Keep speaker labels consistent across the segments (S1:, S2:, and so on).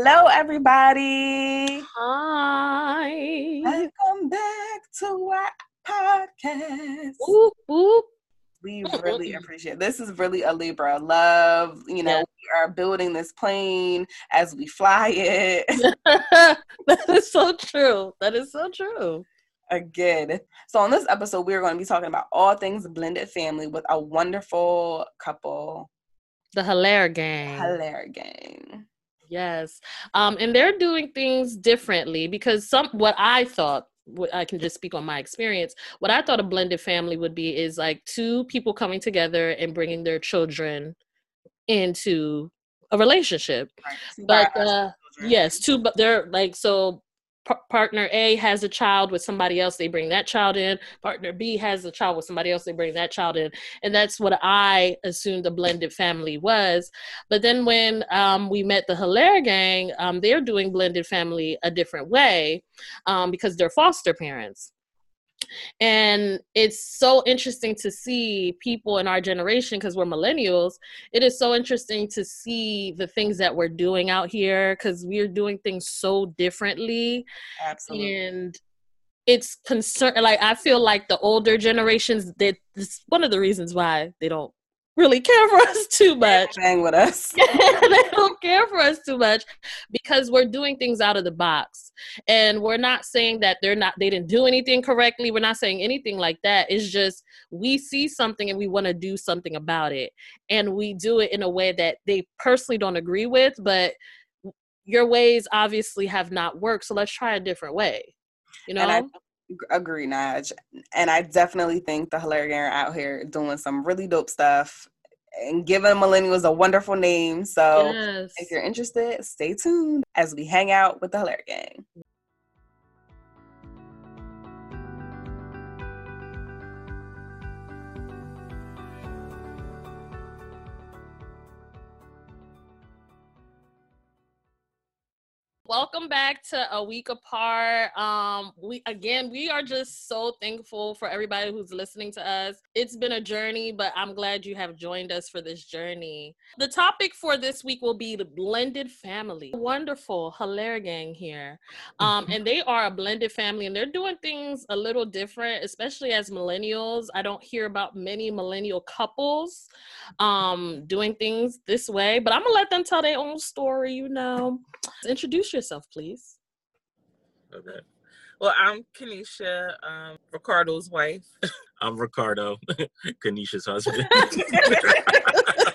S1: Hello, everybody.
S2: Hi.
S1: Welcome back to our podcast.
S2: Whoop, whoop.
S1: We really appreciate this. is really a Libra love. You know,
S2: Yeah.
S1: we are building this plane as we fly it
S2: that is so true. That is so true.
S1: again. So, on this episode, we're going to be talking about all things blended family with a wonderful couple,
S2: The Hilaire gang.
S1: Hilaire Gang.
S2: Yes. Um, and they're doing things differently because some what I thought what I can just speak on my experience. What I thought a blended family would be is like two people coming together and bringing their children into a relationship.
S1: Right.
S2: But uh, yes, two, but they're like so. Par- Partner A has a child with somebody else, they bring that child in. Partner B has a child with somebody else, they bring that child in. And that's what I assumed a blended family was. But then when um, we met the Hilaire gang, um, they're doing blended family a different way um, because they're foster parents. And it's so interesting to see people in our generation because we're millennials. It is so interesting to see the things that we're doing out here because we're doing things so differently.
S1: Absolutely.
S2: And it's concern like I feel like the older generations that this one of the reasons why they don't really care for us too much.
S1: Bang with us.
S2: they don't care for us too much because we're doing things out of the box. And we're not saying that they're not they didn't do anything correctly. We're not saying anything like that. It's just we see something and we want to do something about it. And we do it in a way that they personally don't agree with but your ways obviously have not worked. So let's try a different way you know
S1: And I agree, Naj. And I definitely think the Hilaire Gang are out here doing some really dope stuff and giving millennials a wonderful name. So
S2: yes.
S1: if you're interested, stay tuned as we hang out with the Hilaire
S2: welcome back to a week apart. Um we again we are just so thankful for everybody who's listening to us. It's been a journey but i'm glad you have joined us for this journey. The topic for this week will be the blended family. Wonderful hilaire gang here. Um and they are a blended family and they're doing things a little different especially as millennials. I don't hear about many millennial couples um doing things this way but i'm gonna let them tell their own story you know. Introduce yourself please
S3: Okay. Well, I'm Kenesha, um, Ricardo's wife. I'm Ricardo, Kenesha's husband.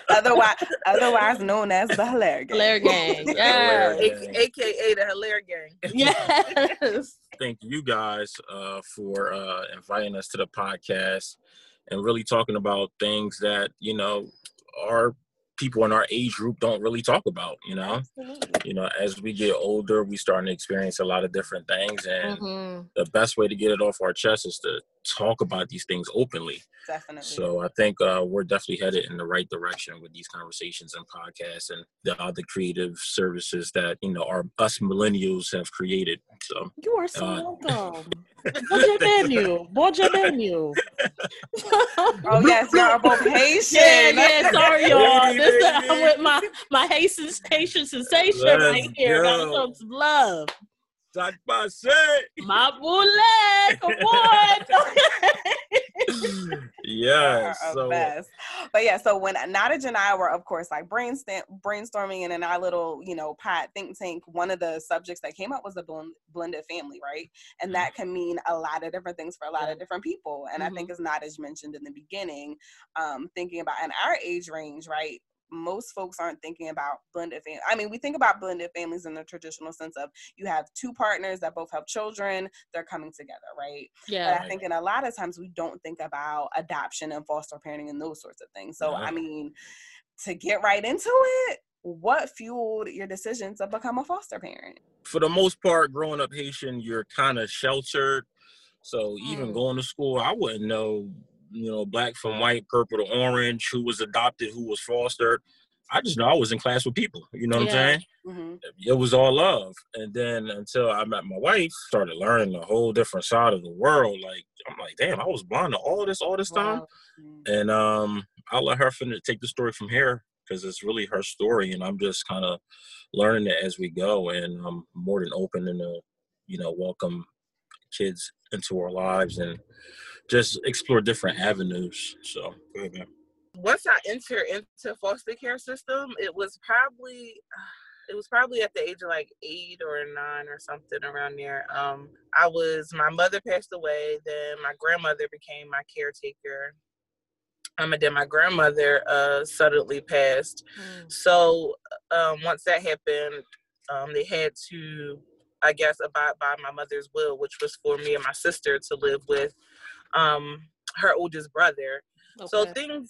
S1: Otherwise, otherwise known as the Hilaire Gang.
S2: hilaire gang
S3: Hilaire
S2: yes
S3: A- AKA the Hilaire Gang.
S2: yes
S4: thank you guys uh, for uh, inviting us to the podcast and really talking about things that you know our people in our age group don't really talk about you know you know as we get older we starting to experience a lot of different things and
S2: Mhm.
S4: the best way to get it off our chest is to talk about these things openly
S1: Definitely.
S4: so i think uh, we're definitely headed in the right direction with these conversations and podcasts and the other creative services that you know our us millennials have created so
S2: you are so
S4: Uh,
S2: welcome Bonjour menu. Bonjour menu.
S1: oh yes, y'all both Haitian.
S2: Yeah, yeah. Sorry, y'all. This
S4: baby.
S2: I'm with my my Haitian Haitian sensation
S4: Let's
S2: right here. Gotta
S4: go.
S2: some love.
S4: Talk about
S2: My boule, come on.
S4: yes. So
S1: mess. But yeah, so when Nadaj and I were, of course, like brainstorming and in our little, you know, pot think tank, one of the subjects that came up was the blend, blended family, right? And that can mean a lot of different things for a lot of different people. And I think as Nadaj mentioned in the beginning, um, thinking about in our age range, right? Most folks aren't thinking about blended family. I mean, we think about blended families in the traditional sense of you have two partners that both have children, they're coming together, right?
S2: Yeah. But.
S1: I think in a lot of times we don't think about adoption and foster parenting and those sorts of things. So. I mean, to get right into it, what fueled your decision to become a foster parent?
S4: for the most part, growing up Haitian, you're kind of sheltered. So even
S2: Mm.
S4: going to school, I wouldn't know, you know, black from white, purple to orange, who was adopted, who was fostered. I just know I was in class with people. You know what
S2: Yeah.
S4: I'm saying?
S1: Mm-hmm.
S4: It was all love. And then until I met my wife, started learning a whole different side of the world. Like I'm like, damn, I was blind to all this all this time.
S1: Wow. Mm.
S4: And um, I'll let her finish take the story from here. because it's really her story, and I'm just kind of learning it as we go, and I'm more than open to, you know, welcome kids into our lives and just explore different avenues. So, go ahead.
S3: Once I entered into foster care system, it was probably it was probably at the age of like eight or nine or something around there. Um, I was my mother passed away, then my grandmother became my caretaker. Um, and then my grandmother uh, suddenly passed. Mm. So um, once that happened, um, they had to, I guess, abide by my mother's will, which was for me and my sister to live with um, her oldest brother. Okay. So things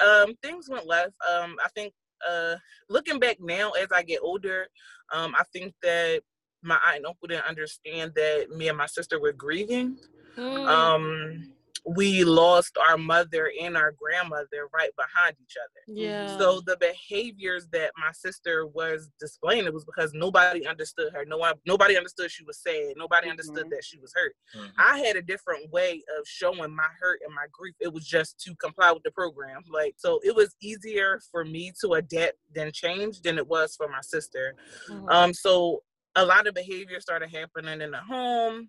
S3: um, things went left. Um, I think uh, looking back now as I get older, um, I think that my aunt and uncle didn't understand that me and my sister were grieving. Mm. Um, we lost our mother and our grandmother right behind each other. Yeah. So the behaviors that my sister was displaying it was because nobody understood her. No one, nobody understood she was sad. Nobody mm-hmm. understood that she was hurt. Mm-hmm. I had a different way of showing my hurt and my grief. It was just to comply with the program. Like so, it was easier for me to adapt than change than it was for my sister. Mm-hmm. Um. So a lot of behavior started happening in the home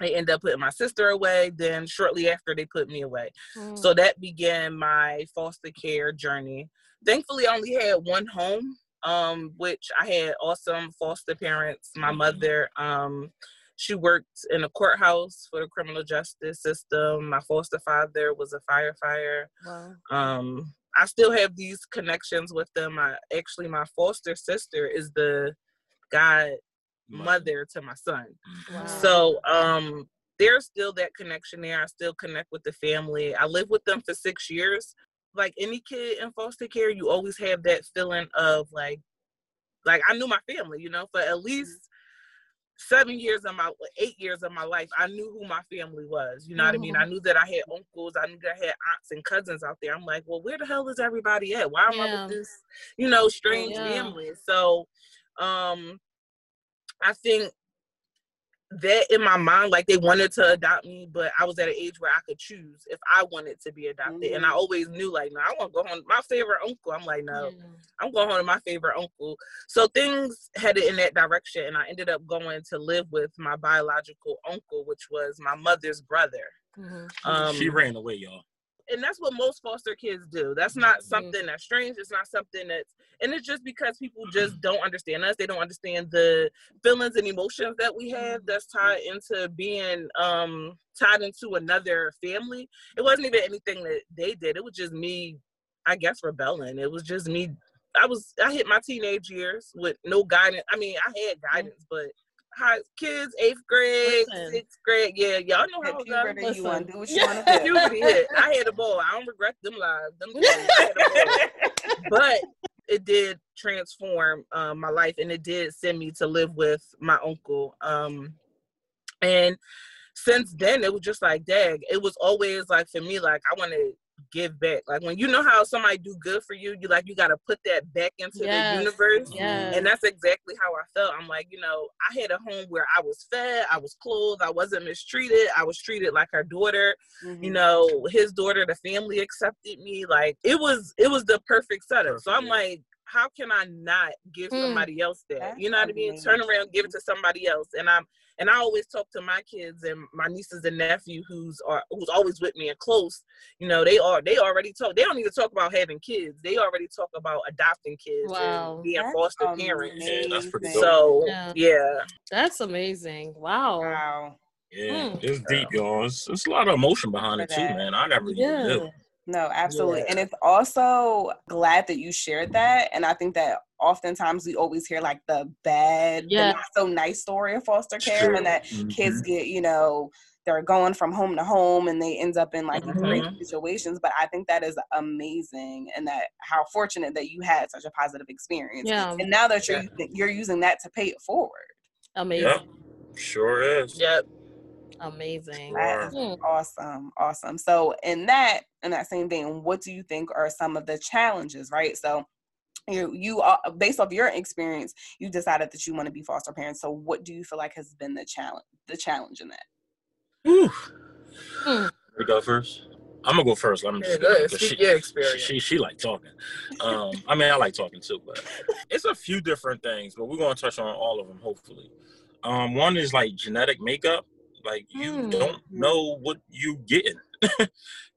S3: they end up putting my sister away. Then shortly after, they put me away. Mm. So that began my foster care journey. Thankfully, I only had one home, um, which I had awesome foster parents. My mm-hmm. mother, um, she worked in a courthouse for the criminal justice system. My foster father was a firefighter. Wow. Um, I still have these connections with them. I actually, my foster sister is the guy mother to my son. Wow. So um there's still that connection there. I still connect with the family. I lived with them for six years. Like any kid in foster care, you always have that feeling of like, like I knew my family, you know, for at mm-hmm. least seven years of my eight years of my life, I knew who my family was. You know mm-hmm. what I mean? I mm-hmm. knew that I had uncles, I knew that I had aunts and cousins out there. I'm like, well, where the hell is everybody at? Why am yeah. I with this, you know, strange yeah. family? So um I think that in my mind, like they wanted to adopt me, but I was at an age where I could choose if I wanted to be adopted. Mm-hmm. And I mm-hmm. always knew, like, no, I want to go home. My favorite uncle. I'm like, no, mm-hmm. I'm going home to my favorite uncle. So things headed in that direction, and I ended up going to live with my biological uncle, which was my mother's brother.
S4: Mm-hmm. Um, she ran away, y'all
S3: and that's what most foster kids do. That's not mm-hmm. something that's strange. It's not something that's, and it's just because people just don't understand us. They don't understand the feelings and emotions that we have mm-hmm. that's tied into being um tied into another family. It wasn't even anything that they did. It was just me, I guess, rebelling. It was just me. I was I hit my teenage years with no guidance. I mean, I had mm-hmm. guidance, but high kids, eighth grade, Listen. sixth grade. Yeah, y'all know how puberty you want. to Do what you want to do. I had a ball. I don't regret them lives. Them but it did transform um, my life, and it did send me to live with my uncle. Um, and since then, it was just like, dag. It was always like for me, like I wanted give back. Like when you know how somebody do good for you, you like you gotta put that back into yes. the universe. Yes. And that's exactly how I felt. I'm like, you know, I had a home where I was fed, I was clothed, I wasn't mistreated, I was treated like her daughter. Mm-hmm. You know, his daughter, the family accepted me. Like it was it was the perfect setup. Perfect. So I'm like, how can I not give mm. somebody else that? That's you know what I mean? Turn around, give it to somebody else. And I'm and I always talk to my kids and my nieces and nephew who's are who's always with me and close. You know, they are they already talk. They don't need to talk about having kids. They already talk about adopting kids wow. and being that's foster amazing. parents.
S4: Yeah, that's pretty
S3: dope. So yeah. yeah.
S2: that's amazing. Wow.
S1: Wow.
S4: Yeah, hmm. it's deep, y'all. It's, it's, a lot of emotion behind it too, man. I never yeah. knew.
S1: No, absolutely. Yeah. And it's also glad that you shared that. And I think that oftentimes we always hear like the bad, yeah. the not so nice story of foster care and that mm-hmm. kids get, you know, they're going from home to home and they end up in like mm-hmm. great situations. But I think that is amazing and that how fortunate that you had such a positive experience. Yeah. And now that you're yeah. you're using that to pay it forward.
S2: Amazing. Yep.
S4: Sure is.
S3: Yep.
S2: Amazing.
S1: That is awesome. Awesome. So in that in that same vein, what do you think are some of the challenges, right? So you you are, based off your experience, you decided that you want to be foster parents. So what do you feel like has been the challenge the challenge in that?
S4: Ooh. Hmm. We go first. I'm gonna go first. Let me
S3: Yeah,
S4: just
S3: go ahead.
S4: 'cause she,
S3: your
S4: she,
S3: experience.
S4: she she like talking. Um, I mean, I like talking too, but it's a few different things. But we're gonna touch on all of them, hopefully. Um, one is like genetic makeup. Like you
S2: Hmm.
S4: don't know what you getting.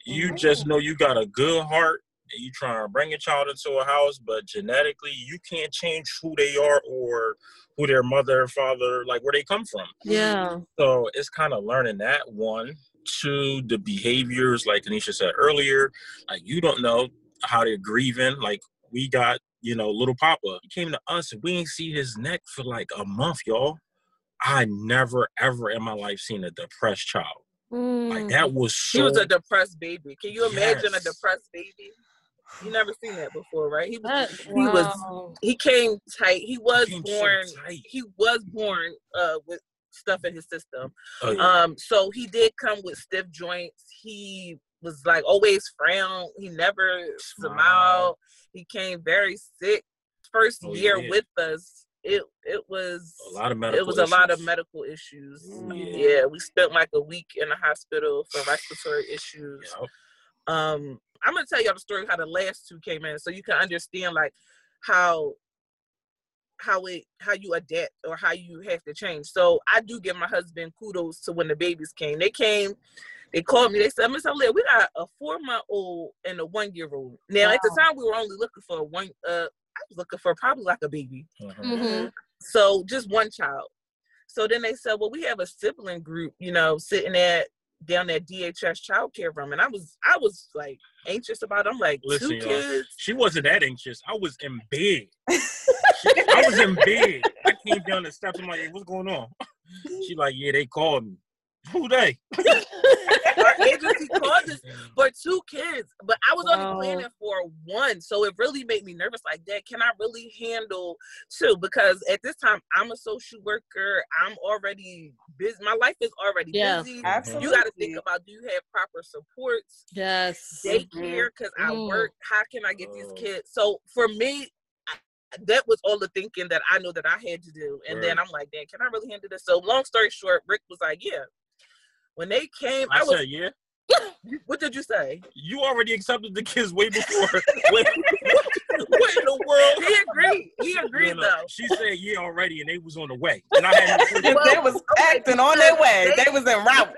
S4: you just know you got a good heart. And you trying to bring a child into a house, but genetically you can't change who they are or who their mother, father, like where they come from.
S2: Yeah.
S4: So it's kind of learning that one. Two, the behaviors, like Anisha said earlier, like you don't know how they're grieving. Like we got, you know, little Papa. He came to us and we ain't see his neck for like a month, y'all. I never ever in my life seen a depressed child. Like
S2: Mm.
S4: that was so
S3: He was a depressed baby. Can you imagine a depressed baby? You never seen that before, right? He was
S2: That,
S3: he was- he came tight. He was
S4: Became so
S3: born
S4: tight.
S3: he was born uh with stuff in his system.
S4: Oh, yeah.
S3: Um so he did come with stiff joints. He was like always frown. He never
S4: Smile.
S3: smiled. He came very sick. First
S4: Oh,
S3: year
S4: yeah.
S3: with us, it it was
S4: a lot of medical.
S3: it was a lot of
S4: issues.
S3: medical issues. Yeah.
S4: yeah.
S3: we spent like a week in the hospital for respiratory issues.
S4: Yep.
S3: Um, I'm gonna tell y'all the story of how the last two came in, so you can understand like how how it how you adapt or how you have to change. So I do give my husband kudos to when the babies came. They came, they called me. They said, "Miss Aaliyah, we got a four month old and a one year old." Now at the time we were only looking for a one. Uh, I was looking for probably like a baby.
S4: Mhm.
S2: Mhm.
S3: So just one child. So then they said, well, we have a sibling group, you know, sitting at down at DHS child care room. And I was I was like anxious about it. I'm like,
S4: Listen,
S3: two
S4: y'all.
S3: kids.
S4: She wasn't that anxious. I was in bed. I was in bed. I came down the steps. I'm like, hey, what's going on? She like, yeah, they called me. Who they?
S3: Our agency called us for two kids. But I was
S2: Wow.
S3: only planning for one. So it really made me nervous. Like, Dad, can I really handle two? Because at this time I'm a social worker. I'm already busy. My life is already
S2: Yeah.
S3: busy.
S1: Absolutely.
S3: You got to think about do you have proper supports?
S2: Yes.
S3: daycare because I
S2: Mm.
S3: work. How can I get these kids? So for me, that was all the thinking that I know that I had to do. And then I'm like, Dan, can I really handle this? So long story short, Rick was like, Yeah. When they came, I,
S4: I
S3: was.
S4: said, yeah.
S3: What did you say?
S4: You already accepted the kids way before. Wait, what in the world?
S3: He agreed. He agreed
S4: no.
S3: though.
S4: She said yeah already, and they was on the way. And I had no
S1: If they was acting on their way. They was en route.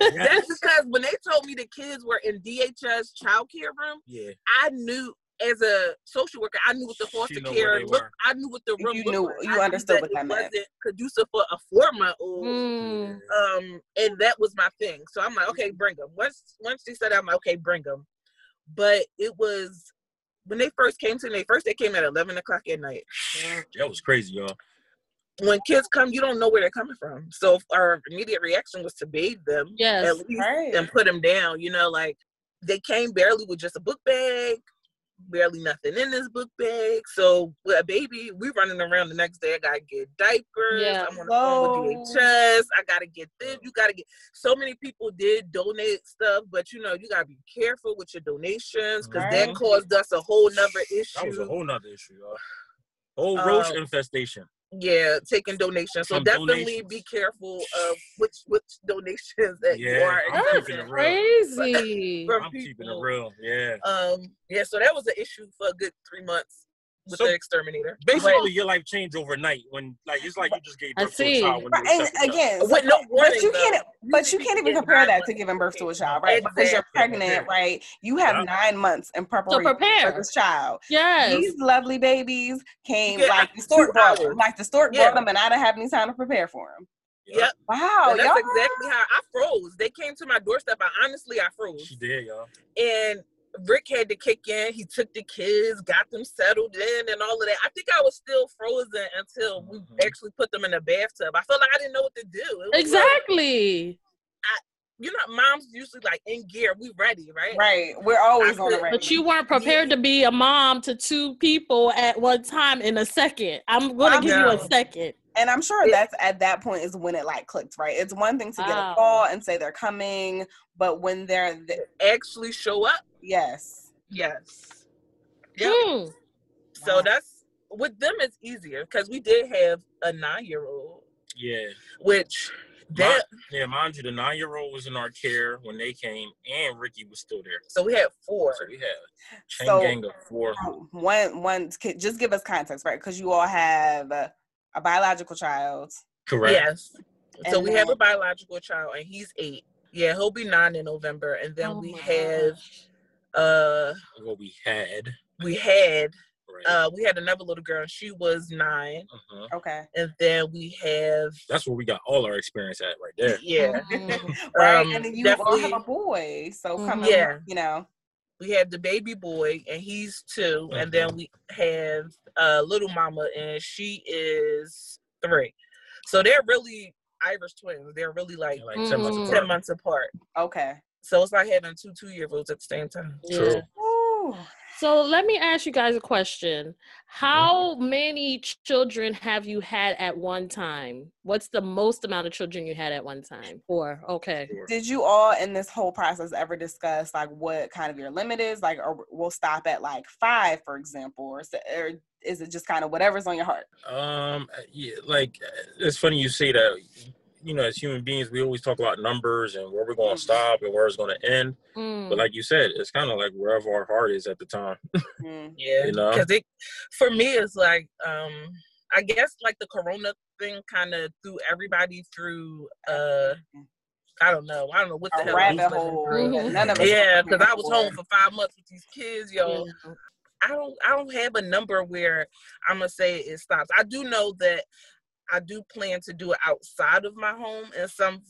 S3: That's
S4: yes.
S3: because when they told me the kids were in DHS child care room,
S4: Yeah.
S3: I knew as a social worker, I knew what the foster care
S4: they
S3: looked. I knew what the room
S1: You
S3: looked
S1: knew-
S3: like.
S1: you
S3: I knew
S1: understood what that
S3: it
S1: meant.
S3: wasn't conducive for a four month old.
S2: Mm.
S3: um and that was my thing so i'm like okay bring them once once they said that, i'm like okay bring them but it was when they first came to me first they came at 11 o'clock at night
S4: That was crazy, y'all.
S3: when kids come you don't know where they're coming from so our immediate reaction was to bathe them
S2: Yes.
S3: at least
S1: Right.
S3: and put them down you know like they came barely with just a book bag barely nothing in this book bag so with a baby we running around the next day i gotta get diapers
S2: Yeah.
S3: i'm on the phone with dhs i gotta get this you gotta get so many people did donate stuff but you know you gotta be careful with your donations because that caused us a whole nother issue.
S4: That was a whole nother issue, y'all. Whole roach
S3: Um,
S4: infestation.
S3: Yeah taking donations so
S4: Some
S3: definitely
S4: donations.
S3: be careful of which which donations that you
S4: Yeah,
S3: are
S2: That's
S3: accepting
S2: crazy.
S4: I'm keeping it
S3: people.
S4: real. Yeah.
S3: Um, yeah, so that was an issue for a good three months with
S4: So,
S3: the exterminator.
S4: Basically, your life changed overnight when, like, it's like you just gave
S2: I
S4: birth to a child when
S1: Right, And again,
S3: But
S1: so-
S3: with no warning,
S1: but you can't.
S3: though.
S1: But you can't even compare that to giving birth to a child, right? Because you're
S3: Exactly.
S1: pregnant, right? You have
S4: Yeah.
S1: nine months in preparation for
S2: prepare.
S1: this child.
S2: Yes.
S1: These lovely babies came
S3: get,
S1: like
S3: like,
S1: the stork
S3: two
S1: brought them.
S3: hours.
S1: Like the stork
S3: Yeah.
S1: brought them, and I didn't have any time to prepare for them.
S3: Yep.
S1: Wow,
S3: and that's
S1: y'all.
S3: exactly how I froze. They came to my doorstep. I honestly, I froze.
S4: She did, y'all.
S3: And Rick had to kick in. He took the kids, got them settled in, and all of that. I think I was still frozen until we
S4: Mhm.
S3: actually put them in the bathtub. I felt like I didn't know what to do. It was like,
S2: Exactly.
S3: you know, mom's usually like in gear. We ready, right?
S1: Right, we're always
S3: I
S1: on the
S3: could-
S1: ready.
S2: But you weren't prepared to be a mom to two people at one time in a second. I'm gonna
S1: I
S2: give you a second.
S1: And I'm sure that's at that point is when it like clicked, right? It's one thing to get
S2: Wow.
S1: a call and say they're coming, but when they're th-
S3: Actually show up.
S1: yes,
S3: Yes. Yep.
S2: Hmm.
S3: So
S1: Wow.
S3: that's with them it's easier because we did have a nine year old,
S4: Yeah.
S3: which That
S4: Yeah, mind you, the nine year old was in our care when they came, and Ricky was still there.
S3: so we had four.
S4: So we had chain
S1: So-
S4: gang of four.
S1: One, one, just give us context, right? Because you all have a, a biological child.
S4: Correct.
S3: Yes. So
S1: And
S3: we have a biological child, and he's eight. Yeah, he'll be nine in November, and then
S2: Oh
S3: we have
S2: gosh.
S3: uh
S4: What we had.
S3: we had
S4: Right.
S3: uh we had another little girl, and she was nine,
S4: uh-huh.
S1: Okay.
S3: and then we have
S4: That's where we got all our experience at right there.
S3: yeah
S2: Mhm.
S1: right.
S3: Um,
S1: and then you all have a boy. So
S2: Mhm.
S1: coming,
S3: Yeah.
S1: you know.
S3: We have the baby boy, and he's 2 and then we have uh little mama, and she is three. So they're really Irish twins. They're really like
S4: Like 10 months
S3: ten
S4: apart.
S3: months apart.
S1: Okay.
S3: So it's like having two two year olds at the same time.
S4: True.
S2: Yeah.
S1: Ooh.
S2: So let me ask you guys a question.
S4: Mm-hmm.
S2: How many children have you had at one time? What's the most amount of children you had at one time? Four. Okay.
S1: Did you all in this whole process ever discuss like what kind of your limit is? Like, or we'll stop at like five, for example, or, is it- or is it just kind of whatever's on your heart?
S4: Um, yeah, like it's funny you say that. You know, as human beings, we always talk about numbers and where we're going to stop and where it's going to end.
S2: Mm.
S4: But like you said, it's kind of like wherever our heart is at the time.
S1: Mm.
S3: Yeah,
S4: You know?
S3: because it for me it's like um I guess like the Corona thing kind of threw everybody through uh I don't know I don't know what the
S1: A
S3: hell
S1: rabbit
S3: I was living
S1: hole.
S3: through.
S1: None of us.
S3: Yeah, because I was
S1: before.
S3: home for five months with these kids, yo.
S2: Yeah.
S3: I don't I don't have a number where I'm gonna say it stops. I do know that I do plan to do it outside of my home in some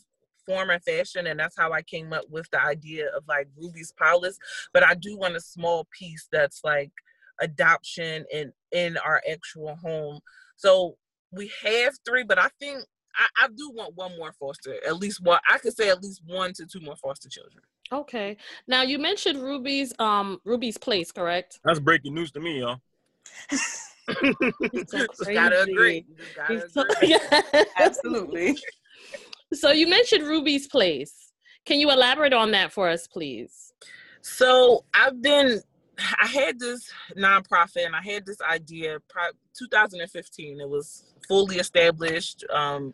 S3: form and fashion, and that's how I came up with the idea of like Ruby's Palace. But I do want a small piece that's like adoption and in our actual home. So we have three, but I think I, I do want one more foster, at least one. I could say at least one to two more foster children.
S2: Okay. Now you mentioned Ruby's um Ruby's place, correct?
S4: That's breaking news to me, y'all.
S2: It's so
S3: Just gotta agree. Just gotta agree.
S1: Absolutely.
S2: so you mentioned Ruby's place. Can you elaborate on that for us, please?
S3: So I've been, I had this nonprofit and I had this idea, pro- 2015. It was fully established. Um,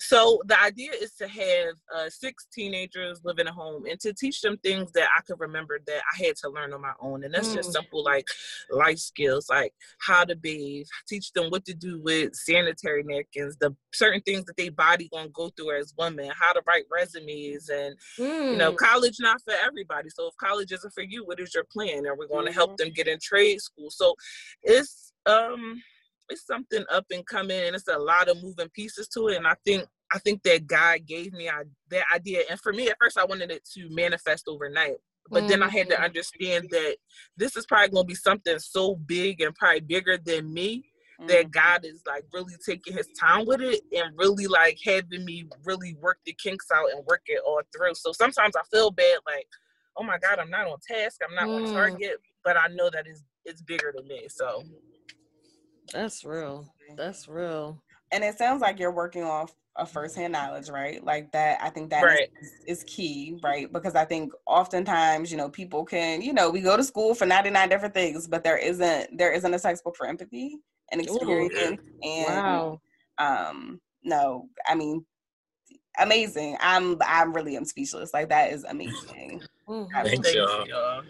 S3: so the idea is to have uh, six teenagers live in a home and to teach them things that I could remember that I had to learn on my own. And that's just
S2: Mm.
S3: simple like life skills, like how to bathe, teach them what to do with sanitary napkins, the certain things that their body gonna go through as women, how to write resumes and you know
S2: Mm.
S3: college not for everybody so if college isn't for you what is your plan are we going to help them get in trade school so it's um it's something up and coming and it's a lot of moving pieces to it and i think i think that god gave me I, that idea and for me at first i wanted it to manifest overnight but then i had to
S2: Mm.
S3: understand that this is probably going to be something so big and probably bigger than me
S1: Mm.
S3: that God is like really taking his time with it and really like having me really work the kinks out and work it all through. So sometimes I feel bad, like, oh my God, I'm not on task, I'm not
S2: Mm.
S3: on target, but I know that it's it's bigger than me. So
S2: That's real. That's real.
S1: and it sounds like you're working off a firsthand knowledge, right? Like that. I think that
S3: Right.
S1: is, is key, right? Because I think oftentimes, you know, people can, you know, we go to school for 99 different things, but there isn't there isn't a textbook for empathy and
S2: Ooh.
S1: experience. And
S2: Wow.
S1: um, no, I mean, amazing. I'm I'm really am speechless. Like that is amazing.
S2: Mhm.
S4: Thanks,
S3: thank
S4: y'all.
S3: y'all.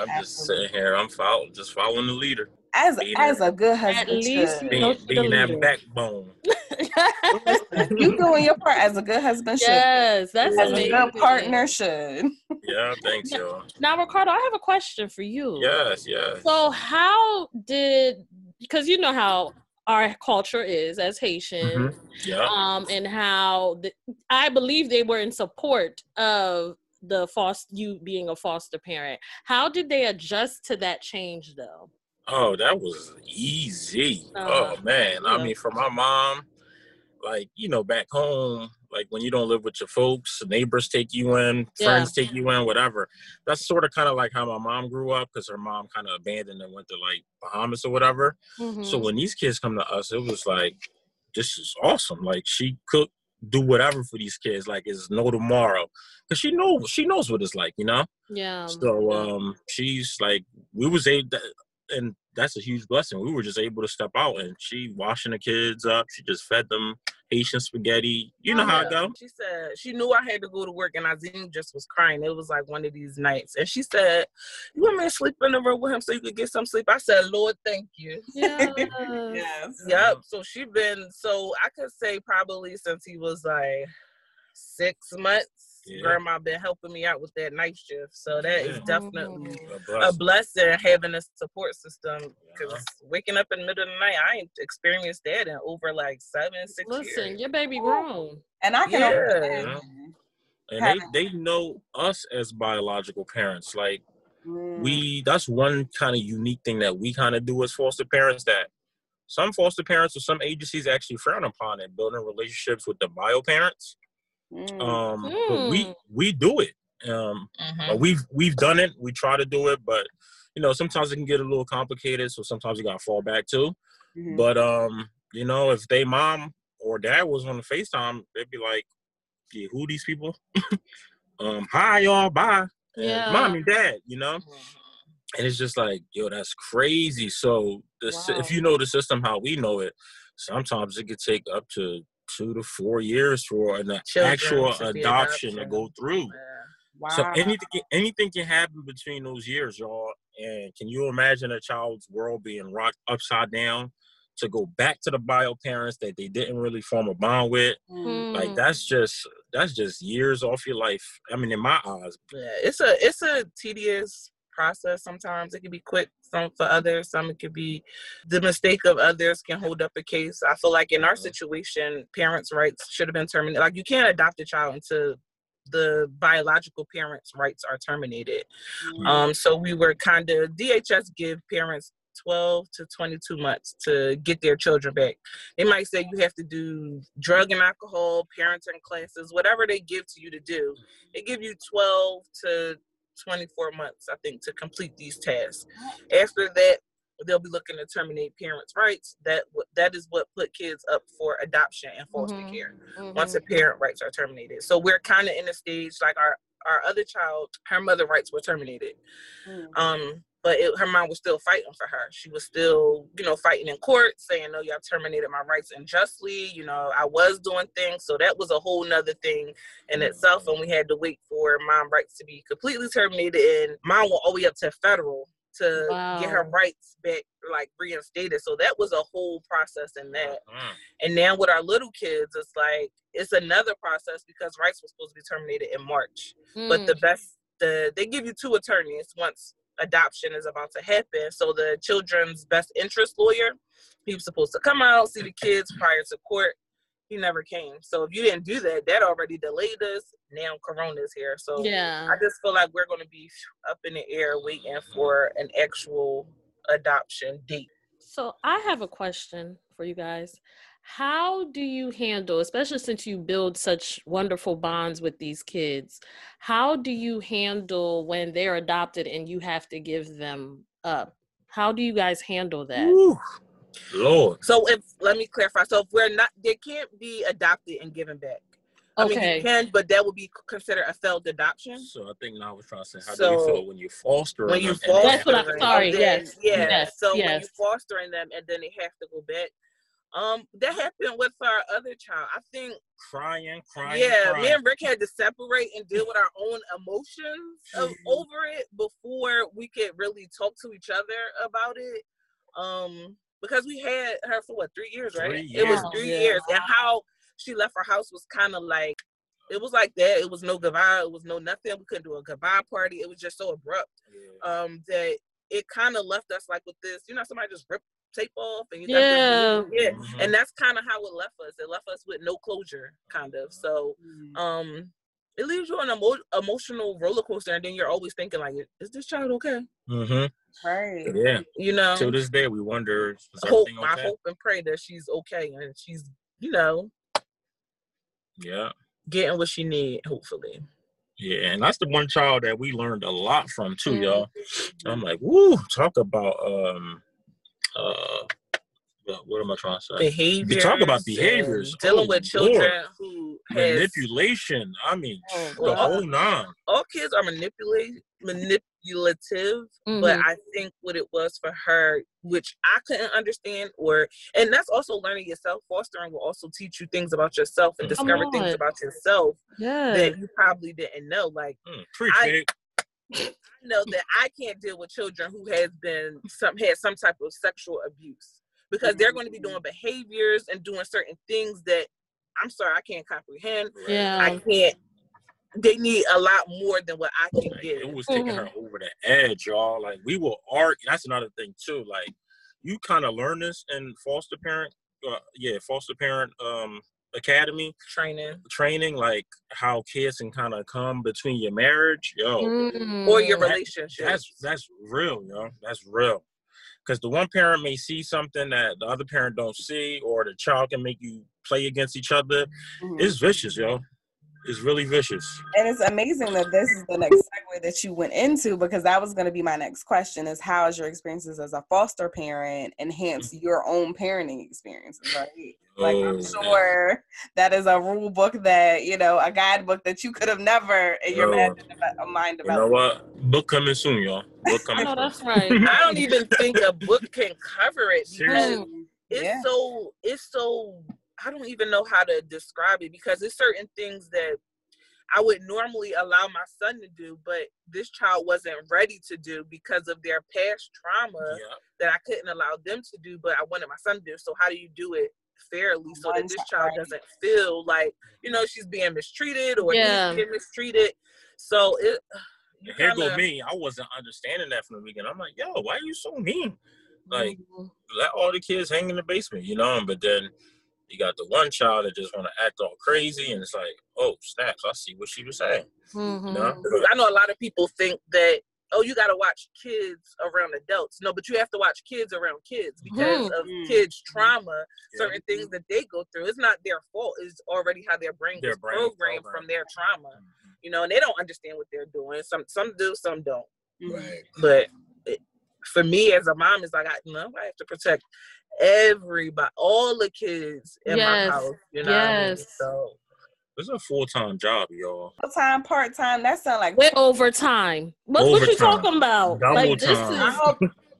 S4: I'm just sitting here. I'm follow, just following the leader,
S1: As
S4: Being
S1: as a good husband,
S2: least
S1: should.
S2: you
S4: being,
S2: know the
S4: being that
S2: leader.
S4: backbone.
S1: you doing your part as a good husband should.
S2: yes, that's
S1: As a
S2: amazing.
S1: good partner should.
S4: Yeah, thanks, y'all.
S2: Now, Ricardo, I have a question for you.
S4: Yes, yes.
S2: So, how did because you know how our culture is as Haitian,
S4: Yeah.
S2: um, and how the, I believe they were in support of the foster you being a foster parent. How did they adjust to that change, though?
S4: Oh, that was easy.
S2: Uh-huh.
S4: Oh man, I mean, for my mom, like you know, back home, like when you don't live with your folks, neighbors take you in,
S2: Yeah.
S4: friends take you in, whatever. That's sort of kind of like how my mom grew up because her mom kind of abandoned and went to like Bahamas or whatever. So
S2: Mhm.
S4: when these kids come to us, it was like, this is awesome. Like she cook, do whatever for these kids. Like it's no tomorrow, because she knows she knows what it's like, you know.
S2: yeah.
S4: So um, she's like, we was able, to, and that's a huge blessing. We were just able to step out and she washing the kids up. She just fed them Haitian spaghetti. You know how it
S3: Yeah.
S4: go.
S3: She said she knew I had to go to work, and Azim just was crying. It was like one of these nights, and she said, "You want me to sleep in the room with him so you could get some sleep?" I said, "Lord, thank you."
S2: Yeah.
S1: Yes.
S3: Yep. So she been so I could say probably since he was like six months.
S4: Yeah.
S3: Grandma been helping me out with that night shift, so that is
S4: Yeah.
S3: definitely
S4: A
S3: a
S4: blessing.
S3: blessing having a support system. Because
S4: Yeah.
S3: waking up in the middle of the night, I ain't experienced that in over like seven, six
S2: Listen,
S3: years.
S2: your baby grown.
S1: And I can
S3: Yeah.
S4: Yeah. And they, they know us as biological parents. Like
S1: Mm.
S4: we that's one kind of unique thing that we kind of do as foster parents that some foster parents or some agencies actually frown upon it, building relationships with the bio parents.
S1: Mm.
S4: Um, but we
S2: Mm.
S4: we do it. Um,
S3: Mhm.
S4: but we've we've done it. We try to do it, but you know sometimes it can get a little complicated. So sometimes you gotta fall back too.
S1: Mhm.
S4: But um, you know, if they mom or dad was on the FaceTime, they'd be like, "Yeah, who these people? um, hi y'all, bye." And
S2: Yeah.
S4: mom and dad, you know,
S3: Mhm.
S4: and it's just like, yo, that's crazy. So the sy- if you know the system how we know it, sometimes it could take up to two to four years for an
S3: Children
S4: actual
S3: to
S4: adoption to go through.
S3: Yeah.
S1: wow.
S4: So anything can- anything can happen between those years, y'all. And can you imagine a child's world being rocked upside down to go back to the bio parents that they didn't really form a bond with?
S1: Mm.
S4: Like
S2: Mm.
S4: that's just that's just years off your life. I mean, in my eyes.
S3: Yeah, it's a it's a tedious process. Sometimes it can be quick. Some for others, some it could be the mistake of others can hold up a case. I feel like in our
S4: Mhm.
S3: situation, parents' rights should have been terminated. Like you can't adopt a child until the biological parents' rights are terminated.
S1: Mm.
S3: Um, so we were kind of DHS give parents 12 to 22 months to get their children back. They might say you have to do drug and alcohol, parenting classes, whatever they give to you to do. They give you 12 to 24 months, I think, to complete these tasks. After that, they'll be looking to terminate parents' rights. That that is what put kids up for adoption and foster
S2: Mhm.
S3: care
S2: Mhm.
S3: once the parent rights are terminated. So we're kind of in a stage like our our other child, her mother rights were terminated.
S1: Mm.
S3: Um, but it, her mom was still fighting for her. She was still, you know, fighting in court, saying, "No, y'all terminated my rights unjustly." You know, I was doing things, so that was a whole nother thing in itself. And we had to wait for mom rights to be completely terminated, and mom went all the way up to federal to get her rights back, like reinstated. So that was a whole process in that.
S4: Mhm.
S3: And now with our little kids, it's like it's another process because rights were supposed to be terminated in March. But
S2: Mm.
S3: the best, the they give you two attorneys once adoption is about to happen. So the children's best interest lawyer, he was supposed to come out see the kids prior to court. He never came. So if you didn't do that, that already delayed us. Now Corona's here, so
S2: yeah.
S3: I just feel like we're going to be up in the air waiting for an actual adoption date.
S2: So I have a question for you guys. How do you handle, especially since you build such wonderful bonds with these kids, how do you handle when they're adopted and you have to give them up? How do you guys handle that?
S4: Woo. Lord.
S3: So if let me clarify. So if we're not, they can't be adopted and given back. I mean,
S2: Okay.
S3: you can, but that would be considered a failed adoption.
S4: So I think now I was trying to say, how do you feel when you foster
S3: When you
S4: them
S3: foster,
S2: That's what
S4: I'm
S2: sorry,
S3: then-
S2: yes,
S3: yeah.
S2: yes,
S3: so when
S2: yes.
S3: you fostering them and then they have to go back, um, that happened with our other child. I think,
S4: crying, crying,
S3: yeah,
S4: crying.
S3: me and Rick had to separate and deal with our own emotions of,
S1: Mhm.
S3: over it before we could really talk to each other about it. Um, because we had her for what three years, right?
S4: Three
S3: It was three
S2: Yeah.
S3: years, and how she left her house was kind of like it was like that. It was no goodbye. It was no nothing. We couldn't do a goodbye party. It was just so abrupt
S4: Yeah.
S3: um, that it kind of left us like with this. You know, somebody just ripped tape off and you
S2: Yeah.
S3: got this, yeah,
S4: Mhm.
S3: and that's kind of how it left us. It left us with no closure, kind of. So
S1: Mm.
S3: um, it leaves you on an emo- emotional roller coaster, and then you're always thinking like, is this child okay?
S4: Mm-hmm.
S1: Right.
S4: Yeah.
S3: You know,
S4: To this day, we wonder, is
S3: hope
S4: everything
S3: I hope and pray that she's okay and she's you know
S4: Yeah.
S3: getting what she need. Hopefully,
S4: Yeah, and that's the one child that we learned a lot from too, y'all. I'm like, woo, talk about um uh what what am I trying to say?
S3: behavior.
S4: You talk about behaviors.
S3: Dealing
S4: Oh,
S3: with children who has
S4: Manipulation. I mean,
S2: Oh,
S4: the
S3: Well,
S4: whole nine.
S3: all kids are manipulate manip manipulative,
S2: Mhm.
S3: but I think what it was for her, which I couldn't understand, or and that's also learning yourself. Fostering will also teach you things about yourself and
S4: Come
S3: discover things about yourself
S2: yeah.
S3: that you probably didn't know. Like
S4: Mm,
S3: I-
S4: babe.
S3: I know that I can't deal with children who has been some had some type of sexual abuse because they're going to be doing behaviors and doing certain things that I'm sorry I can't comprehend.
S2: Yeah.
S3: I can't. They need a lot more than what I can
S4: Like,
S3: give.
S4: it was taking her over the edge, y'all. Like we will argue. That's another thing too. Like you kind of learn this in foster parent, uh, yeah, foster parent um academy
S3: Training
S4: training. Like how kids can kind of come between your marriage, yo.
S3: or your
S2: Mm.
S4: That-
S3: relationship.
S4: That's that's real, yo. That's real. Because the one parent may see something that the other parent don't see, or the child can make you play against each other.
S1: Mhm.
S4: It's vicious, yo. It's really vicious.
S1: And it's amazing that this is the next segue that you went into because that was going to be my next question: is how has your experiences as a foster parent enhanced mm-hmm. your own parenting experiences? Right? Like
S4: Oh,
S1: I'm
S4: man.
S1: sure that is a rule book that you know a guidebook that you could have never in your
S4: Yo.
S1: imagine- a mind about.
S4: You know what? Book coming soon, y'all. Book
S2: I
S4: coming
S2: oh,
S4: know
S2: that's right.
S3: I don't even think a book can cover it
S4: Seriously.
S3: It's
S1: yeah.
S3: so it's so I don't even know how to describe it because there's certain things that I would normally allow my son to do, but this child wasn't ready to do because of their past trauma
S4: Yeah.
S3: that I couldn't allow them to do, but I wanted my son to do. So how do you do it fairly so
S1: One
S3: that this
S1: child,
S3: child
S1: right.
S3: doesn't feel like, you know, she's being mistreated or
S2: Yeah.
S3: he's being mistreated. So it you
S4: Here go
S3: kinda-
S4: me. I wasn't understanding that from the beginning. I'm like, yo, why are you so mean? Like,
S2: Mhm.
S4: let all the kids hang in the basement, you know? But then you got the one child that just want to act all crazy, and it's like, oh, snaps! I see what she was saying.
S2: Mhm.
S4: You know?
S3: I know a lot of people think that oh you got to watch kids around adults no but you have to watch kids around kids because of
S1: Mhm.
S3: kids trauma
S4: Yeah.
S3: certain things that they go through it's not their fault it's already how their brain
S4: Their
S3: is
S4: brain
S3: programmed
S4: programmed.
S3: from their trauma you know and they don't understand what they're doing some some do some don't
S1: Mhm.
S4: Right.
S3: but it, for me as a mom it's like i you know i have to protect everybody all the kids in
S2: Yes.
S3: my house you know what I mean?
S2: Yes.
S3: so
S4: It's a full time job, y'all.
S1: Full time, part time. That sound like
S2: With overtime. What, what you talking about?
S4: Double
S2: like this
S4: time.
S1: I hope-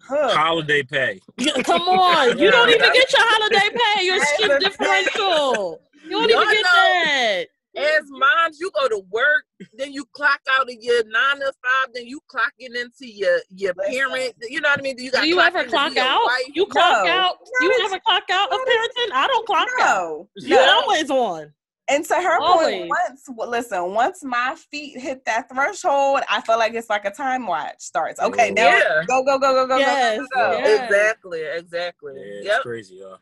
S1: huh.
S4: Holiday pay.
S2: come on. You don't even get your holiday pay, your
S1: That's
S2: shift
S1: the
S2: differential. You don't
S3: Y'all
S2: even get
S3: know-
S2: that.
S3: As moms, you go to work, then you clock out of your nine to five, then you clocking into your your
S1: Listen.
S3: parent. You know what I mean? You got
S2: Do you ever
S3: in to be
S2: clock out?
S3: wife.
S2: You clock
S1: No.
S2: out? You
S1: Not
S2: never clock out of parenting? I don't clock out.
S1: No,
S2: You
S1: no.
S2: always on.
S1: And to her
S2: Always.
S1: point, once listen, once my feet hit that threshold, I feel like it's like a time watch starts. Okay, now
S3: Yeah.
S1: go go go go go
S2: Yes,
S1: go go go.
S2: yeah.
S1: go.
S3: Exactly, exactly.
S4: Yeah, it's
S3: Yep.
S4: crazy, y'all.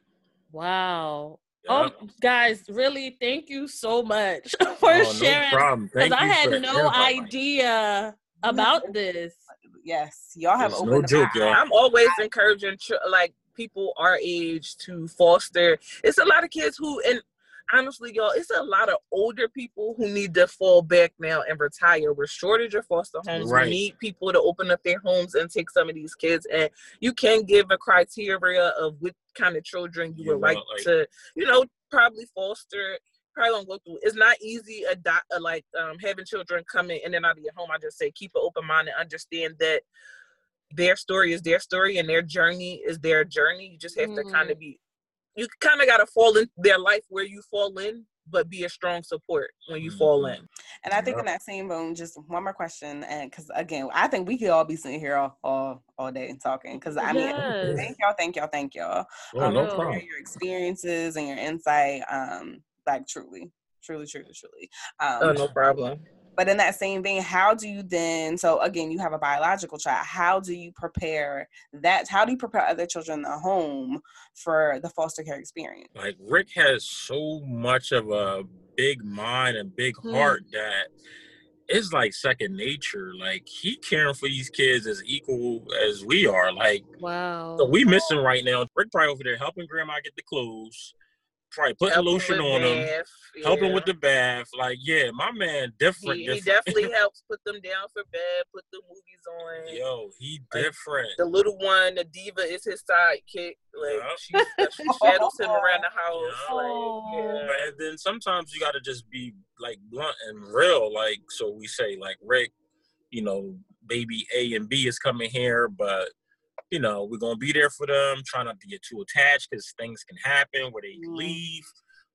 S2: Wow.
S4: Yeah.
S2: Oh, guys, really, thank you so much for
S4: Oh,
S2: sharing. Because
S4: Thank
S2: I had no
S4: hearing about
S2: idea about this.
S1: Yes, y'all have
S4: It's
S1: opened
S4: no
S1: my
S4: joke,
S1: eyes.
S4: y'all.
S3: I'm always encouraging like people our age to foster. It's a lot of kids who and honestly, y'all, it's a lot of older people who need to fall back now and retire. We're shortage of foster homes.
S4: Right.
S3: We need people to open up their homes and take some of these kids. And you can give a criteria of what kind of children you
S4: You
S3: would like,
S4: like-
S3: to, you know, probably foster. Probably gonna go through. It's not easy. Adopt, uh, like um, having children come in and then out of your home. I just say keep an open mind and understand that their story is their story and their journey is their journey. You just have to
S2: Mm.
S3: kind of be, you kind of got to fall in their life where you fall in, but be a strong support when you fall
S4: Mhm.
S3: in.
S1: And I think
S4: Yeah.
S1: in that same vein, just one more question, and because again, I think we could all be sitting here all all, all day and talking. Because I mean,
S2: Yes.
S1: thank y'all, thank y'all, thank y'all.
S4: Oh,
S1: um,
S4: no
S2: no.
S4: problem.
S1: Your experiences and your insight, um, like truly, truly, truly, truly. Um,
S3: Oh, no problem.
S1: But in that same vein, how do you then? So again, you have a biological child. How do you prepare that? How do you prepare other children in the home for the foster care experience?
S4: Like Rick has so much of a big mind and big heart mm. that it's like second nature. Like he caring for these kids as equal as we are. Like
S2: Wow.
S4: so we missing right now. Rick probably over there helping grandma get the clothes, probably putting
S3: Helping
S4: lotion
S3: with
S4: on them,
S3: bath,
S4: helping
S3: yeah.
S4: with the bath. Like yeah, my man different.
S3: He, he definitely helps put them down for bed, put the movies on.
S4: Yo, he
S3: Like,
S4: different.
S3: The little one, the diva, is his sidekick. Like
S4: Yeah.
S3: she, she shadows him around the house.
S4: Yeah.
S3: Like, yeah.
S4: But and then sometimes you got to just be like blunt and real. Like so, we say like Rick, you know, baby A and B is coming here, but you know, we're gonna be there for them, trying not to get too attached because things can happen where they
S1: Mm.
S4: leave.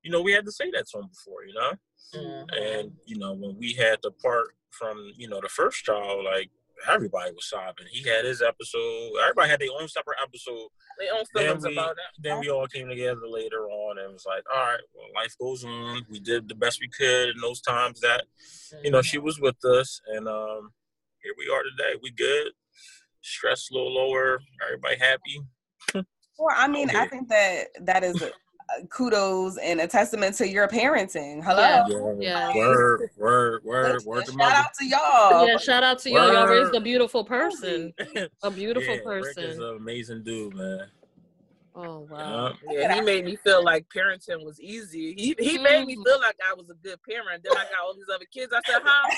S4: You know, we had to say that to them before, you know.
S3: Mhm.
S4: And you know, when we had to part from, you know, the first child, like everybody was sobbing. He had his episode. Everybody had their own separate episode.
S3: They own
S4: Then
S3: feelings
S4: we,
S3: about that.
S4: then we all came together later on and was like, all right, well, life goes on. We did the best we could in those times that, you know, she was with us. And um, here we are today. We good. Stress a little lower. Everybody happy.
S1: Well, I mean, I think that that is a, a kudos and a testament to your parenting. Hello.
S2: Yeah.
S4: Word, word, word, word to
S1: shout
S4: mother.
S1: out to y'all.
S2: Yeah, shout out to y'all. Y'all raised a beautiful person. A beautiful
S4: yeah, Rick is an amazing dude, man.
S2: Oh wow.
S4: Yeah.
S3: Yeah, he made me feel like parenting was easy. He he mm-hmm. made me feel like I was a good parent. Then I got all these other kids. I said, huh?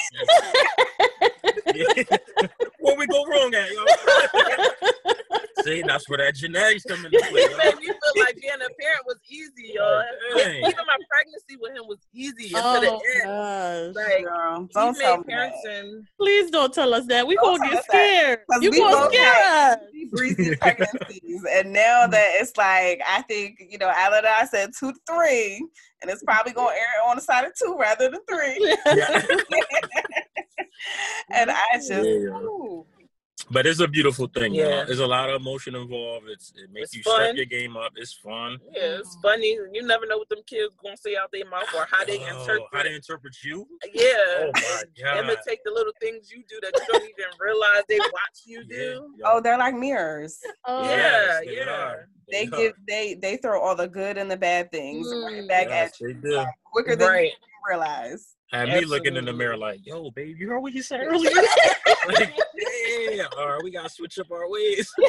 S4: Where we go wrong at, y'all? See, that's where that genetics come into play.
S3: He
S4: y'all.
S3: made me feel like being a parent was easy, y'all.
S4: Oh, dang.
S3: Even my pregnancy with him was easy until
S2: Oh
S3: the end.
S2: gosh.
S3: Like
S1: Girl, don't tell
S3: made
S1: me that.
S3: parenting.
S2: Please don't tell us that. We
S1: Don't
S2: gonna get
S1: us that.
S2: scared.
S1: 'Cause
S2: You
S1: we
S2: gonna scare us.
S1: breezy pregnancies. And now that it's like, I think, you know, Alan and I said two to three, and it's probably going to err on the side of two rather than three.
S4: Yeah.
S1: and I just,
S4: Yeah.
S1: Ooh.
S4: But it's a beautiful thing,
S3: Yeah.
S4: yeah. There's a lot of emotion involved. It's it makes
S3: It's
S4: you
S3: fun.
S4: step your game up. It's fun.
S3: Yeah, it's funny. You never know what them kids gonna say out their mouth or how they
S4: Oh,
S3: interpret.
S4: how they interpret you?
S3: yeah.
S4: Oh my god.
S3: Imitate the little things you do that you don't even realize they watch you do.
S4: Yeah.
S1: Oh, they're like mirrors.
S2: Oh,
S3: Yeah,
S4: they
S3: yeah.
S4: are.
S1: They
S4: are.
S1: give they they throw all the good and the bad things right
S2: Mm.
S1: back
S4: Yes,
S1: at you
S4: they do.
S1: quicker than
S3: Right.
S1: you realize.
S4: Had me looking in the mirror like, yo, babe, you heard what you said earlier? like, yeah, all right, we gotta switch up our ways.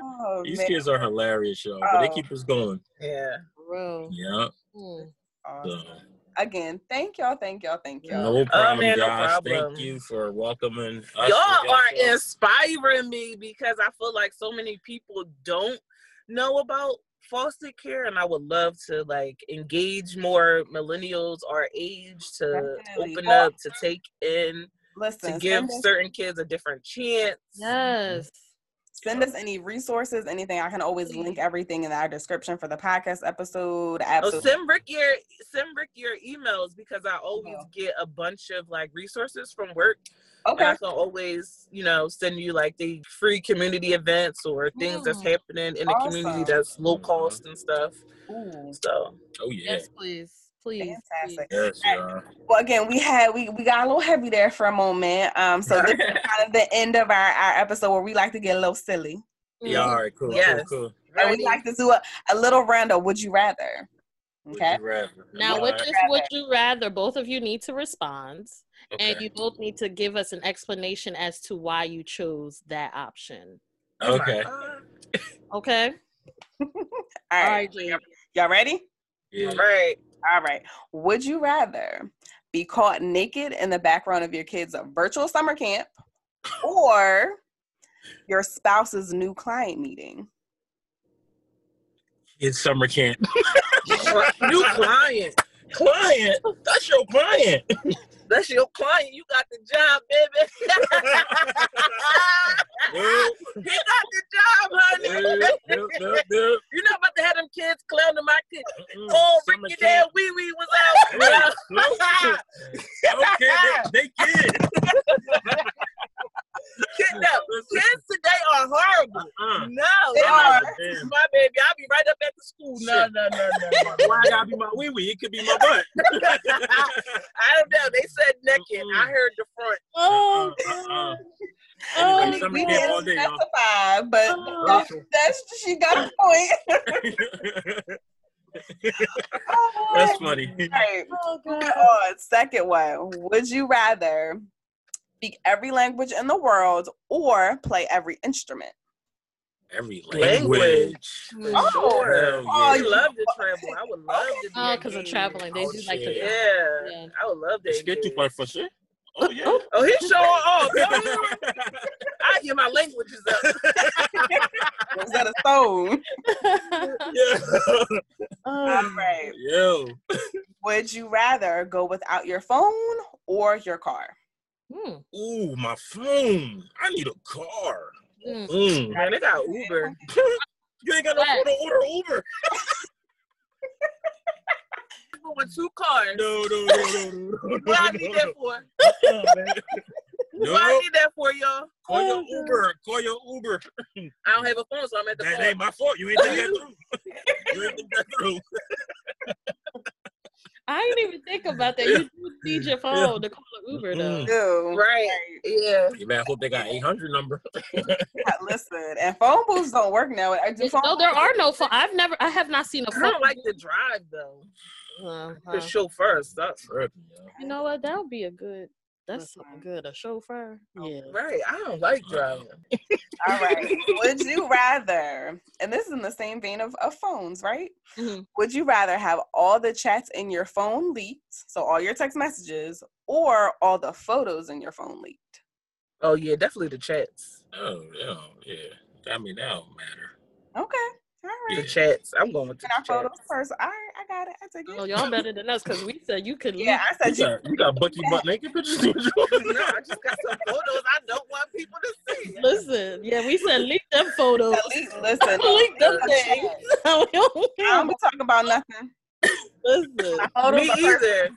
S1: Oh
S4: These
S1: man,
S4: kids are hilarious, yo. But they
S1: Oh.
S4: keep us going.
S3: Yeah.
S2: Bro.
S4: Yeah.
S2: Mm.
S1: awesome.
S4: So,
S1: Again, thank y'all, thank y'all, thank y'all.
S4: no uh, problem,
S3: man, no
S4: guys.
S3: problem.
S4: Thank you for welcoming us.
S3: Y'all
S4: to
S3: are inspiring me because I feel like so many people don't know about foster care and I would love to like engage more millennials our age to
S1: Definitely.
S3: open up to take in
S1: Listen,
S3: to give certain kids a different chance.
S2: Yes.
S1: Send us any resources, anything. I can always link everything in our description for the podcast episode.
S3: Oh, send Rick your send Rick your emails because I always
S1: Oh.
S3: get a bunch of like resources from work. And
S1: okay.
S3: I can always, you know, send you like the free community events or things that's
S2: Mm.
S3: happening in the community that's low cost and stuff.
S1: Ooh,
S3: So
S4: Oh yeah.
S2: Yes, please. Please.
S1: fantastic.
S4: Yes, yeah.
S1: Well, again, we had we, we got a little heavy there for a moment. Um, so this is kind of the end of our, our episode where we like to get a little silly,
S2: please.
S4: Yeah, all right, cool,
S3: Yes.
S4: cool, cool.
S1: and we like to do a, a little round of Would you rather?
S4: Would
S1: Okay.
S4: you rather?
S2: Now,
S4: All
S2: which is would you rather? Both of you need to respond, and
S4: Okay.
S2: you both need to give us an explanation as to why you chose that option.
S4: Okay.
S2: Okay.
S1: All
S2: All
S1: right.
S2: right,
S1: Y'all ready?
S4: Yeah.
S3: Right.
S1: All right. Would you rather be caught naked in the background of your kid's virtual summer camp or your spouse's new client meeting?
S4: It's summer camp.
S3: New client.
S4: client. That's your client.
S3: That's your client. You got the job, baby.
S4: Nope,
S3: he got the job, honey.
S4: nope, nope, nope.
S3: You're not about to have them kids clowning my kid.
S4: Mm-mm.
S3: Oh, Ricky. Dad Wee Wee was out.
S4: nope. Okay, they, they kid.
S3: Kidnap. Kids today are horrible.
S4: Uh-uh.
S3: No,
S1: They are.
S3: This is my baby. I'll be right up at the school. No,
S4: Shit.
S3: no, no, no.
S4: Why I gotta be my wee wee? It could be my butt.
S3: I don't know. They said naked. I
S4: Mm-mm.
S3: heard the front.
S2: Oh,
S4: Uh-uh.
S2: oh,
S4: Anyway, summer
S1: we
S4: camp
S1: didn't
S4: all day, y'all.
S1: specify, but
S2: Oh.
S1: that's, that's she got a point.
S4: That's funny.
S1: Right.
S2: oh God.
S1: Second one. Would you rather speak every language in the world or play every instrument?
S4: Every
S3: Language.
S4: language.
S1: Oh.
S3: sure.
S4: Hell
S1: Oh,
S3: I love to travel. I would love to.
S2: Oh,
S3: be
S2: because of traveling, they
S4: Oh,
S2: do like to.
S3: Yeah.
S2: Yeah.
S3: I would love to.
S4: Esquece tu
S3: engage.
S4: pai fazer? Oh, yeah.
S3: Oh, he's showing off. I get my languages up.
S1: Was that a stone?
S4: yeah.
S1: All right.
S4: Yo.
S1: Would you rather go without your phone or your car?
S2: Hmm.
S4: Ooh, my phone. I need a car.
S2: Mm.
S4: Mm.
S3: Man, they got Uber.
S4: You ain't got no phone to order Uber.
S3: With two cars.
S4: No, no, no, no, no, no.
S3: What I need that for?
S4: Oh, man.
S3: What I need that for, y'all?
S4: call your Uber. Call your Uber.
S3: I don't have a phone, so I'm at the
S4: That
S3: phone.
S4: ain't my fault. You ain't think that through. You ain't think that through.
S2: I didn't even think about that. You do need your phone to call an Uber though.
S1: Ew.
S3: Right. Yeah.
S4: You better hope they got 800 number.
S1: Listen, and phone booths don't work now. I do phone
S2: No, there are no phone. I've never. I have not seen a
S3: I
S2: phone.
S3: don't like to drive though.
S2: Uh,
S3: The chauffeur stuff.
S4: Tripping, yo.
S2: you know what? That would be a good. That's
S1: Listen.
S2: something good. A chauffeur. Yeah.
S3: Right. I don't like driving.
S1: All right. Would you rather, and this is in the same vein of, of phones, right?
S2: Mhm.
S1: Would you rather have all the chats in your phone leaked, so all your text messages, or all the photos in your phone leaked?
S3: Oh yeah, definitely the chats.
S4: Oh, yeah, yeah. I mean, that don't matter.
S1: Okay. All
S3: The chats. I'm going with the
S1: And our photos first. All right, I got it. I take it.
S2: Oh, y'all better than us because we said you could.
S1: yeah, I
S4: You
S1: said you.
S4: got, you got Bucky butt naked pictures?
S3: no, I just got some photos I don't want people to see.
S2: Listen, yeah, we said leak them photos.
S1: At least listen.
S2: Leak them
S1: the
S2: things. don't
S1: I don't be talking about nothing.
S2: listen.
S3: Me either.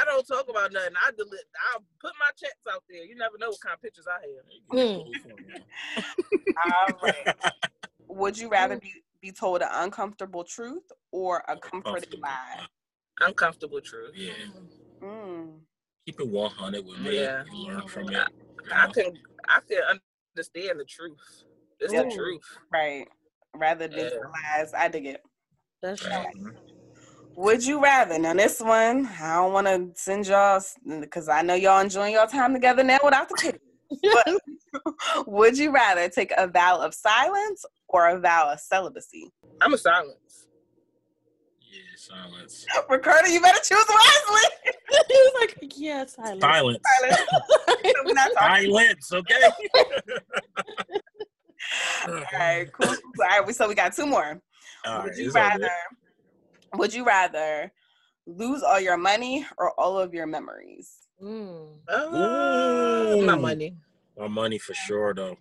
S3: I don't talk about nothing. I delete. I put my checks out there. You never know what kind of pictures I have. Hmm.
S1: All right. Would you rather hmm. be, be told an uncomfortable truth or a comforting lie?
S3: Uncomfortable truth.
S4: Yeah.
S1: Mm.
S4: Keep it 100 with me.
S3: Yeah.
S4: You learn from it.
S3: I can. I can understand the truth. It's
S1: Yeah.
S3: the truth.
S1: Right. Rather than
S3: Yeah.
S1: lies. I dig it.
S2: That's
S1: Right.
S4: Mhm.
S1: Would you rather? Now this one, I don't want to send y'all because I know y'all enjoying y'all time together now without the kids. But would you rather take a vow of silence or a vow of celibacy?
S3: I'm a silence.
S4: Yeah, silence.
S1: Ricardo, you better choose wisely.
S2: he was like, yes, I love
S4: Silence.
S1: Silence. We're not talking.
S4: Silence, okay?
S1: All right, cool. All right, so we got two more.
S4: All
S1: would
S4: right,
S1: you rather?
S4: good.
S1: Would you rather lose all your money or all of your memories?
S2: Mm.
S3: Uh, my money.
S4: My money for sure, though.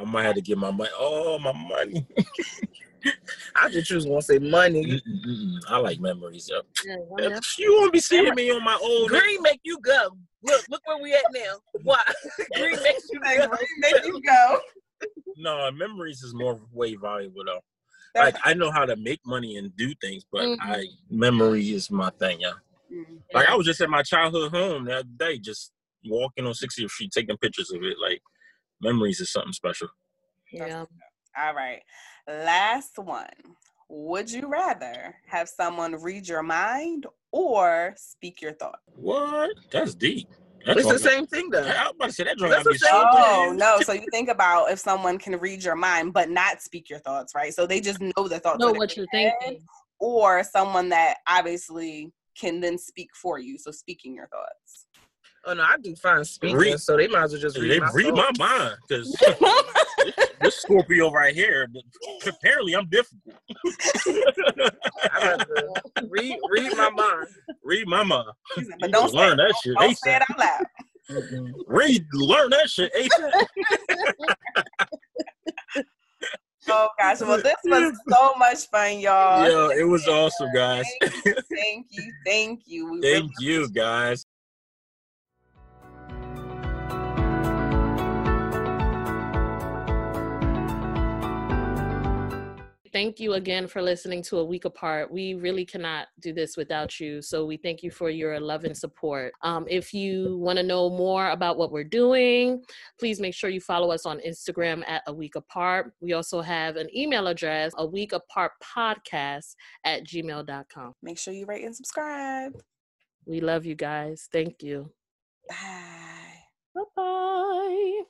S4: I might have to get my money. Oh, my money.
S3: I just choose to say money.
S4: Mm-mm-mm. I like memories. Yo.
S2: Yeah, why not?
S4: You won't be seeing me on my old.
S3: Green make you go. Look, look where we at now. Why? Green makes you go.
S1: where make you go?
S4: No, memories is more way valuable though.
S1: That's-
S4: Like I know how to make money and do things, but
S2: Mhm.
S4: I memory is my thing. Yeah.
S1: Mm.
S4: Like I was just at my childhood home the other day, just walking on 60th Street, taking pictures of it. Like memories is something special.
S2: Yeah.
S1: All right. Last one. Would you rather have someone read your mind or speak your thoughts?
S4: What? That's deep. That's
S3: It's the
S4: all-
S3: same thing though.
S4: I was about to say that joint
S3: That's
S4: gotta be
S3: the same
S4: so
S1: Oh no! So you think about if someone can read your mind but not speak your thoughts, right? So they just know the thoughts.
S2: Know what you're
S1: head,
S2: thinking.
S1: or someone that obviously can then speak for you. So speaking your thoughts.
S3: Oh no, I do fine speaking,
S4: Read-
S3: so they might as well just read
S4: They
S3: my
S4: read my mind because this Scorpio right here. Apparently, I'm difficult.
S3: I read read my mind.
S4: read my mind.
S1: Said, But don't
S4: just
S1: say,
S4: learn that shit.
S1: don't say
S4: ASAP.
S1: it out loud.
S4: Read, learn that shit. ASAP.
S1: Oh gosh! Well, this was so much fun, y'all.
S4: Yo, it was awesome, guys.
S1: Thank you, thank you, thank you.
S4: Thank
S1: really
S4: you, guys.
S2: Thank you again for listening to A Week Apart. We really cannot do this without you. So we thank you for your love and support. Um, if you want to know more about what we're doing, please make sure you follow us on Instagram at A Week Apart. We also have an email address, A Week Apart Podcast at gmail.com.
S1: Make sure you rate and subscribe.
S2: We love you guys. Thank you. Bye. Bye bye.